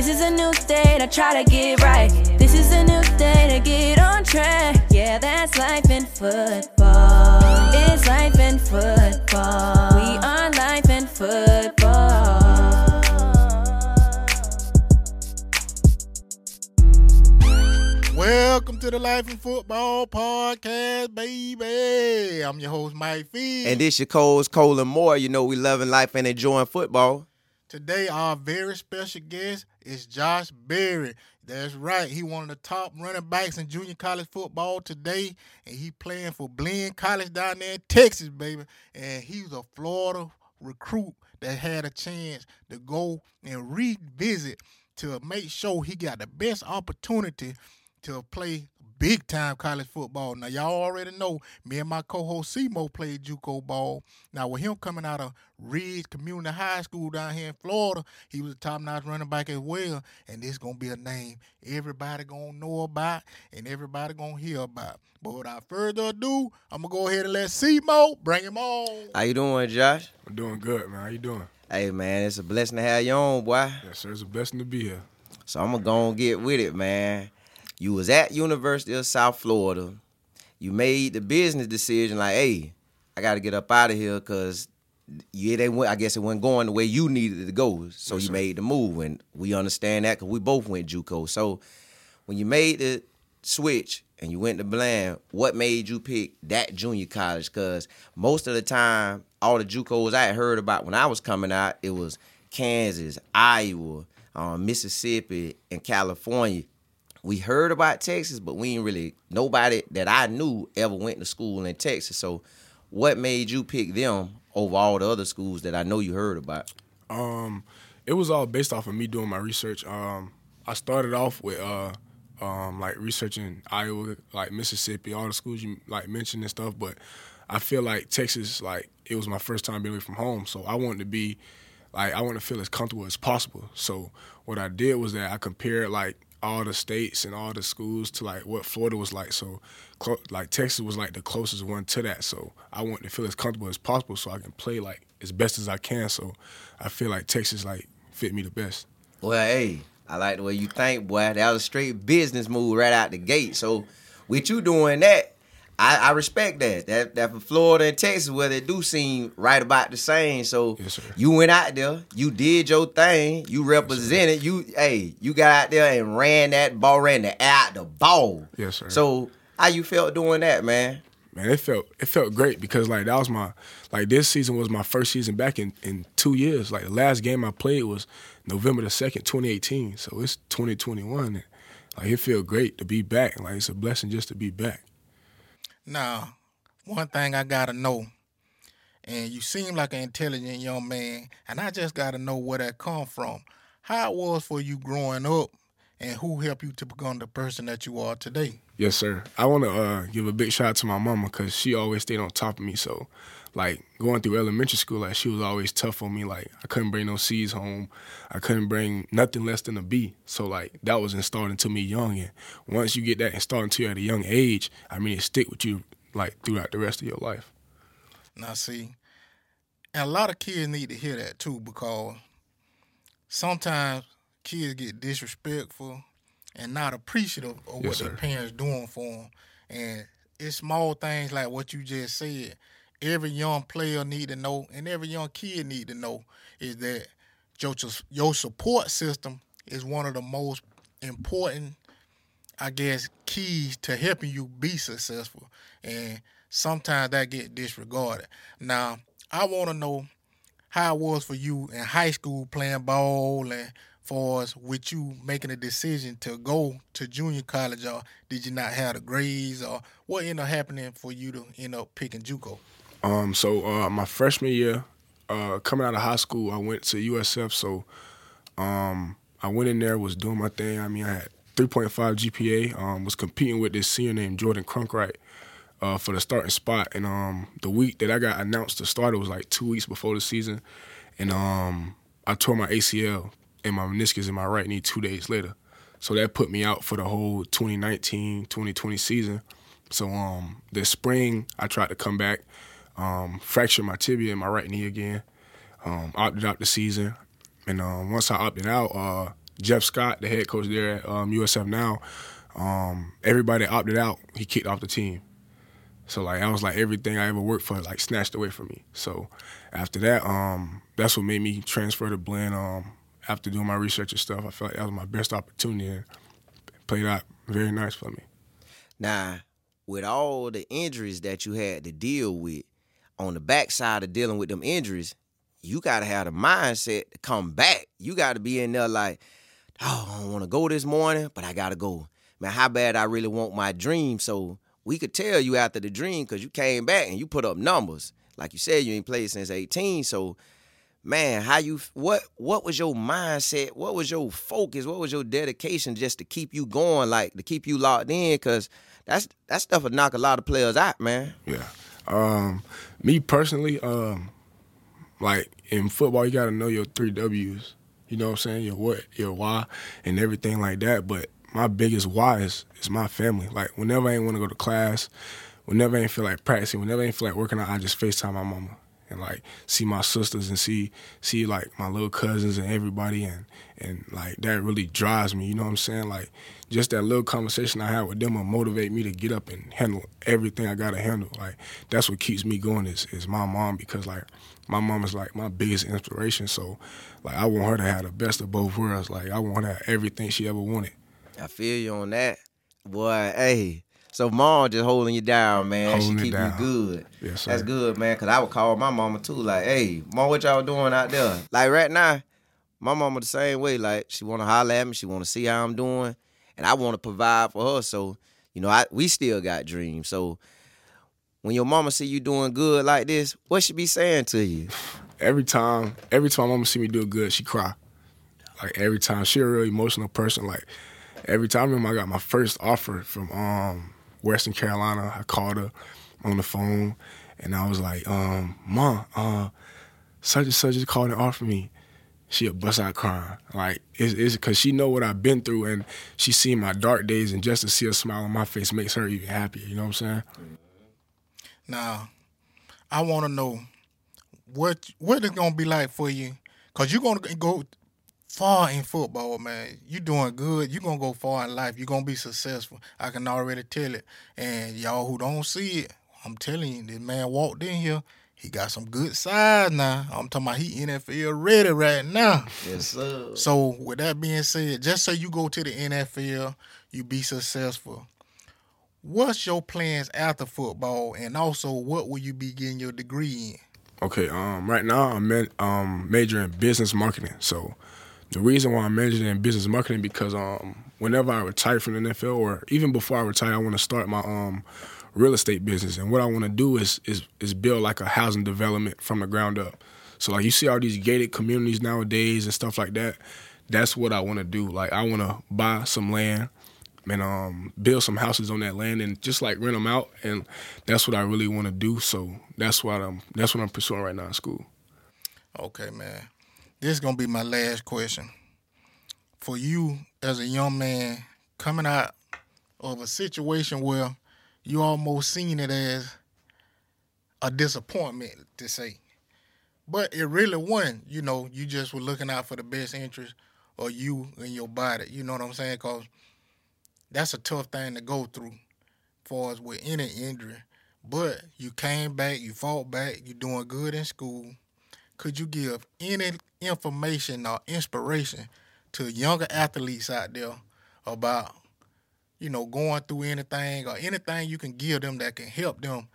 This is a new day to try to get right. This is a new day to get on track. Yeah, that's life in football. It's life in football. We are life in football. Welcome to the Life in Football podcast, baby. I'm your host, Mike Fee. And this your Cole's Cole and Moore. You know we loving life and enjoying football. Today, our very special guest is Josh Berry. That's right. He one of the top running backs in junior college football today, and he playing for Blinn College down there in Texas, baby. And he's a Florida recruit that had a chance to go and revisit to make sure he got the best opportunity to play big time college football. Now y'all already know me and my co-host Simo played JUCO ball. Now with him coming out of Ridge Community High School down here in Florida, he was a top notch running back as well. And this gonna be a name everybody gonna know about and everybody gonna hear about. But without further ado, I'm gonna go ahead and let Simo bring him on. How you doing, Josh? I'm doing good, man. How you doing? Hey man, it's a blessing to have you on, boy. Yes, sir. It's a blessing to be here. So I'm gonna go and get with it, man. You was at University of South Florida. You made the business decision like, hey, I got to get up out of here because yeah, they ain't. I guess it wasn't going the way you needed it to go. So Yes, you sir. made the move, and we understand that because we both went JUCO. So when you made the switch and you went to Blinn, what made you pick that junior college? Because most of the time, all the JUCOs I had heard about when I was coming out, it was Kansas, Iowa, um, Mississippi, and California. We heard about Texas, but we ain't really nobody that I knew ever went to school in Texas. So, what made you pick them over all the other schools that I know you heard about? Um, it was all based off of me doing my research. Um, I started off with uh, um, like researching Iowa, like Mississippi, all the schools you like mentioned and stuff. But I feel like Texas, like it was my first time being away from home, so I wanted to be like I want to feel as comfortable as possible. So what I did was that I compared like all the states and all the schools to like what Florida was like. So clo- like Texas was like the closest one to that. So I want to feel as comfortable as possible so I can play like as best as I can. So I feel like Texas like fit me the best. Well, hey, I like the way you think, boy. That was a straight business move right out the gate. So, with you doing that, I, I respect that. That that for Florida and Texas, where they do seem right about the same. So Yes, you went out there, you did your thing, you represented. You hey, you got out there and ran that ball, ran the out the ball. Yes, sir. So how you felt doing that, man? Man, it felt it felt great because like that was my like this season was my first season back in in two years. Like the last game I played was November the second, twenty eighteen. So it's twenty twenty one. Like it feel great to be back. Like it's a blessing just to be back. Now, one thing I gotta know, and you seem like an intelligent young man, and I just gotta know where that come from. How it was for you growing up, and who helped you to become the person that you are today. Yes, sir. I want to uh, give a big shout out to my mama because she always stayed on top of me. So, like going through elementary school, like she was always tough on me. Like I couldn't bring no C's home. I couldn't bring nothing less than a B. So like that was installed into me young. And once you get that installed into you at a young age, I mean it stick with you like throughout the rest of your life. Now, see, and a lot of kids need to hear that too because sometimes kids get disrespectful and not appreciative of what Yes, their parents doing for them. And it's small things like what you just said. Every young player need to know, and every young kid need to know, is that your your support system is one of the most important I guess, keys to helping you be successful. And sometimes that get disregarded. Now, I want to know how it was for you in high school playing ball and far as with you making a decision to go to junior college or did you not have the grades or what ended up happening for you to end up picking JUCO? Um, so uh, my freshman year, uh, coming out of high school, I went to USF. So um, I went in there, was doing my thing. I mean, I had 3.5 GPA. Um, was competing with this senior named Jordan Cronkrite uh, for the starting spot. And um, the week that I got announced to start, it was like two weeks before the season, and um, I tore my ACL and my meniscus in my right knee two days later. So that put me out for the whole 2019 2020 season. So um, this spring, I tried to come back, um, fractured my tibia in my right knee again, um, opted out the season. And um, once I opted out, uh, Jeff Scott, the head coach there at um, USF now, um, everybody opted out. He kicked off the team. So like I was like everything I ever worked for like snatched away from me. So after that, um, that's what made me transfer to Blinn. Um, after doing my research and stuff, I felt like that was my best opportunity and played out very nice for me. Now, with all the injuries that you had to deal with, on the backside of dealing with them injuries, you gotta have the mindset to come back. You gotta be in there like, oh, I don't wanna go this morning, but I gotta go. Man, how bad I really want my dream. So we could tell you after the dream because you came back and you put up numbers. Like you said, you ain't played since 18. So man, how you what what was your mindset? What was your focus? What was your dedication just to keep you going, like to keep you locked in? Cause that's that stuff would knock a lot of players out, man. Yeah. Um, me personally, um, like in football, you gotta know your three W's. You know what I'm saying? Your what, your why, and everything like that. But my biggest why is is my family. Like whenever I ain't want to go to class, whenever I ain't feel like practicing, whenever I ain't feel like working out, I just FaceTime my mama and like see my sisters and see see like my little cousins and everybody and and like that really drives me. You know what I'm saying? Like just that little conversation I have with them will motivate me to get up and handle everything I gotta handle. Like that's what keeps me going is is my mom because like my mom is like my biggest inspiration. So like I want her to have the best of both worlds. Like I want her everything she ever wanted. I feel you on that. Boy, hey, so mom just holding you down, man. Holding she keep you good. Yes, sir. That's good, man. Cause I would call my mama too, like, hey, mom, what y'all doing out there? Like right now, my mama the same way. Like she wanna holler at me, she wanna see how I'm doing, and I wanna provide for her. So, you know, I we still got dreams. So when your mama see you doing good like this, what she be saying to you? every time, every time mama see me do good, she cry. Like every time, she a real emotional person. Like every time, I remember I got my first offer from um, Western Carolina. I called her on the phone, and I was like, um, "Mom, uh, such and such just called and offered me." She'll bust out crying. Like it's it's because she know what I've been through, and she seen my dark days, and just to see a smile on my face makes her even happier. You know what I'm saying? Now, I want to know what what it's gonna be like for you, cause you're gonna go far in football, man. You doing good. You're gonna go far in life. You're gonna be successful. I can already tell it. And y'all who don't see it, I'm telling you, this man walked in here. He got some good size now. I'm talking about he NFL ready right now. Yes, sir. So with that being said, just so you go to the NFL, you be successful. What's your plans after football, and also what will you be getting your degree in? Okay, um, right now I'm ma- um, majoring in business marketing. So the reason why I'm majoring in business marketing because um, whenever I retire from the NFL, or even before I retire, I want to start my um, real estate business. And what I want to do is, is is build like a housing development from the ground up. So like you see all these gated communities nowadays and stuff like that. That's what I want to do. Like I want to buy some land and um, build some houses on that land and just like rent them out. And that's what I really want to do. So that's what I'm that's what I'm pursuing right now in school. Okay, man. This is gonna be my last question. For you as a young man coming out of a situation where you almost seen it as a disappointment to say. But it really wasn't. You know, you just were looking out for the best interest of you and your body. You know what I'm saying? Cause that's a tough thing to go through far as with any injury. But you came back, you fought back, you're doing good in school could you give any information or inspiration to younger athletes out there about you know going through anything or anything you can give them that can help them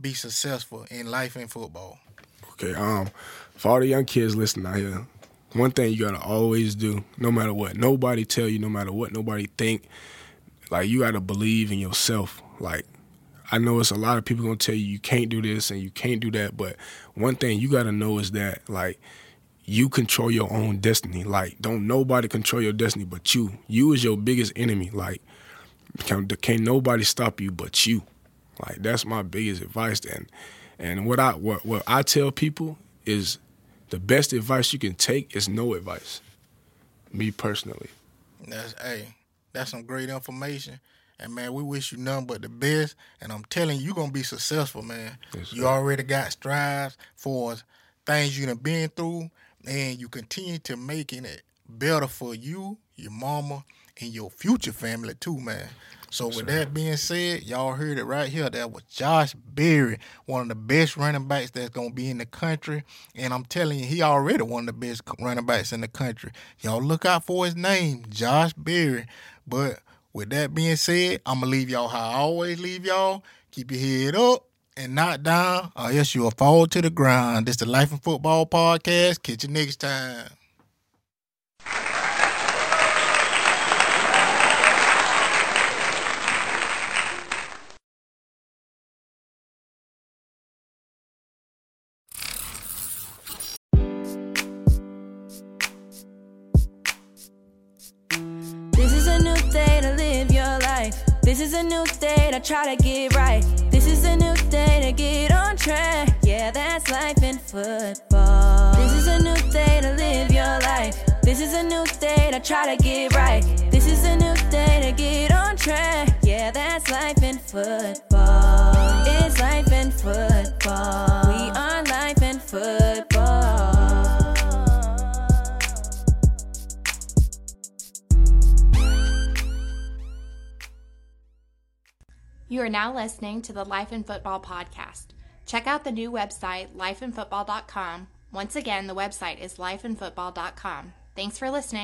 be successful in life and football Okay, um, for all the young kids listening out here, one thing you gotta always do, no matter what, nobody tell you, no matter what nobody think, like you gotta believe in yourself. Like I know it's a lot of people gonna tell you you can't do this and you can't do that, but one thing you gotta know is that like you control your own destiny. Like, don't nobody control your destiny but you. You is your biggest enemy. Like, can, can't nobody stop you but you. Like, that's my biggest advice. And and what I what what I tell people is the best advice you can take is no advice. Me personally. That's hey, that's some great information. And man, we wish you nothing but the best. And I'm telling you, you're gonna be successful, man. Yes, you already got strides for things you done been through, and you continue to making it better for you, your mama, and your future family too, man. So with that being said, y'all heard it right here. That was Josh Berry, one of the best running backs that's gonna be in the country. And I'm telling you, he already one of the best running backs in the country. Y'all look out for his name, Josh Berry. But with that being said, I'm gonna leave y'all how I always leave y'all. Keep your head up and not down, or else you'll fall to the ground. This is the Life and Football Podcast. Catch you next time. This is a new day to try to get right. This is a new day to get on track. Yeah, that's life in football. This is a new day to live your life. This is a new day to try to get right. This is a new day to get on track. Yeah, that's life in football. It's life in football. You are now listening to the Life in Football podcast. Check out the new website, lifeinfootball.com. Once again, the website is lifeinfootball.com. Thanks for listening.